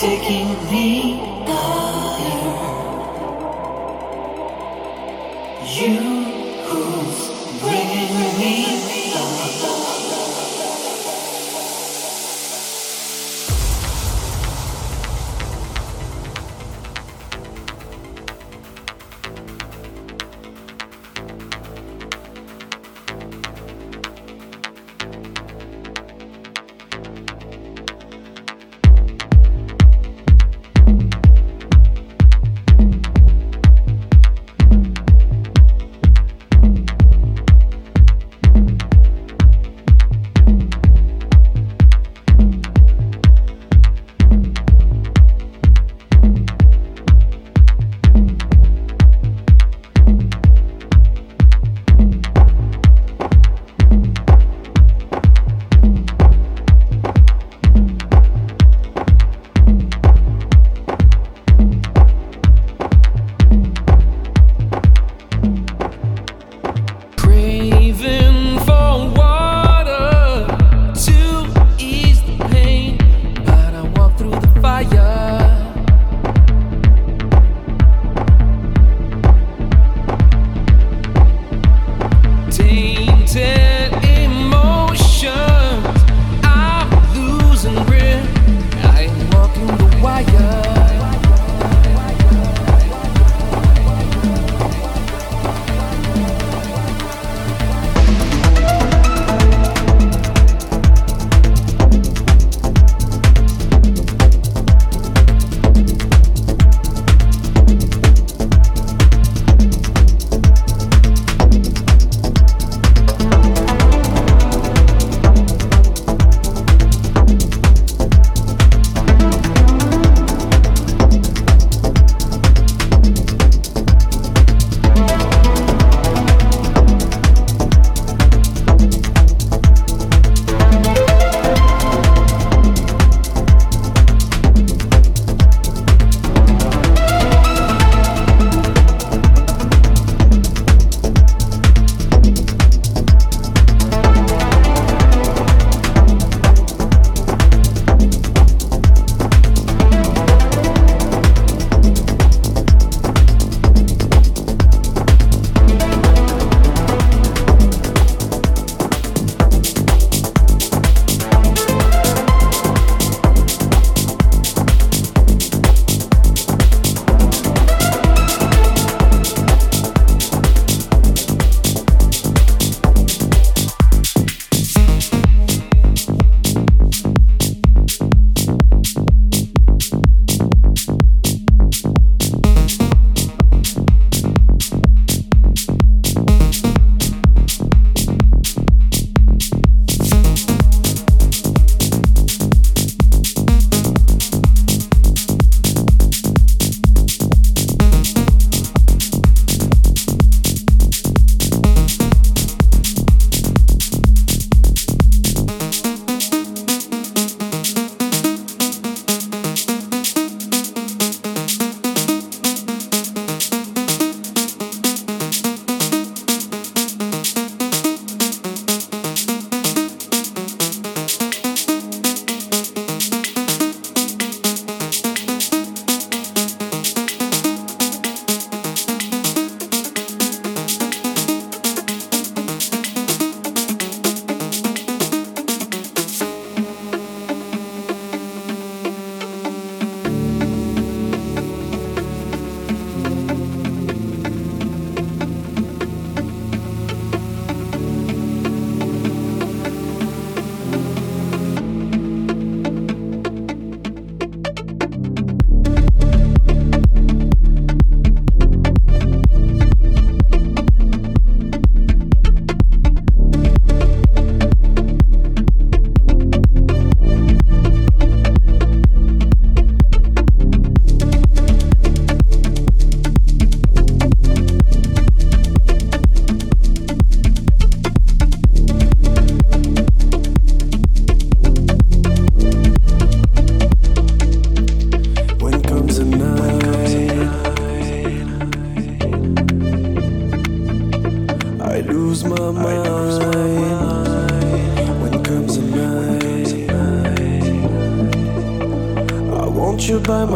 taking me higher. You.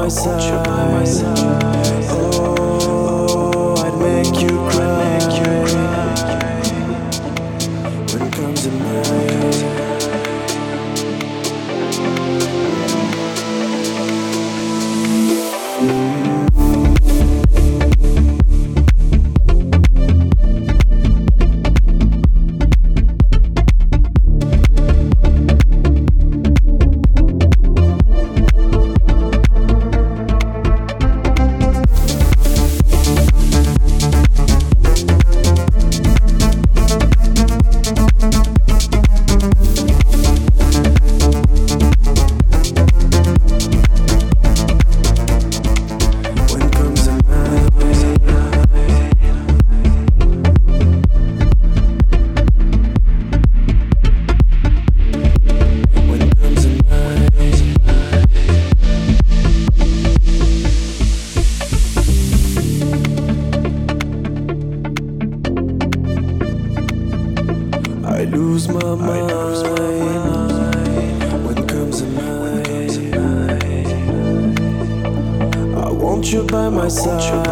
You you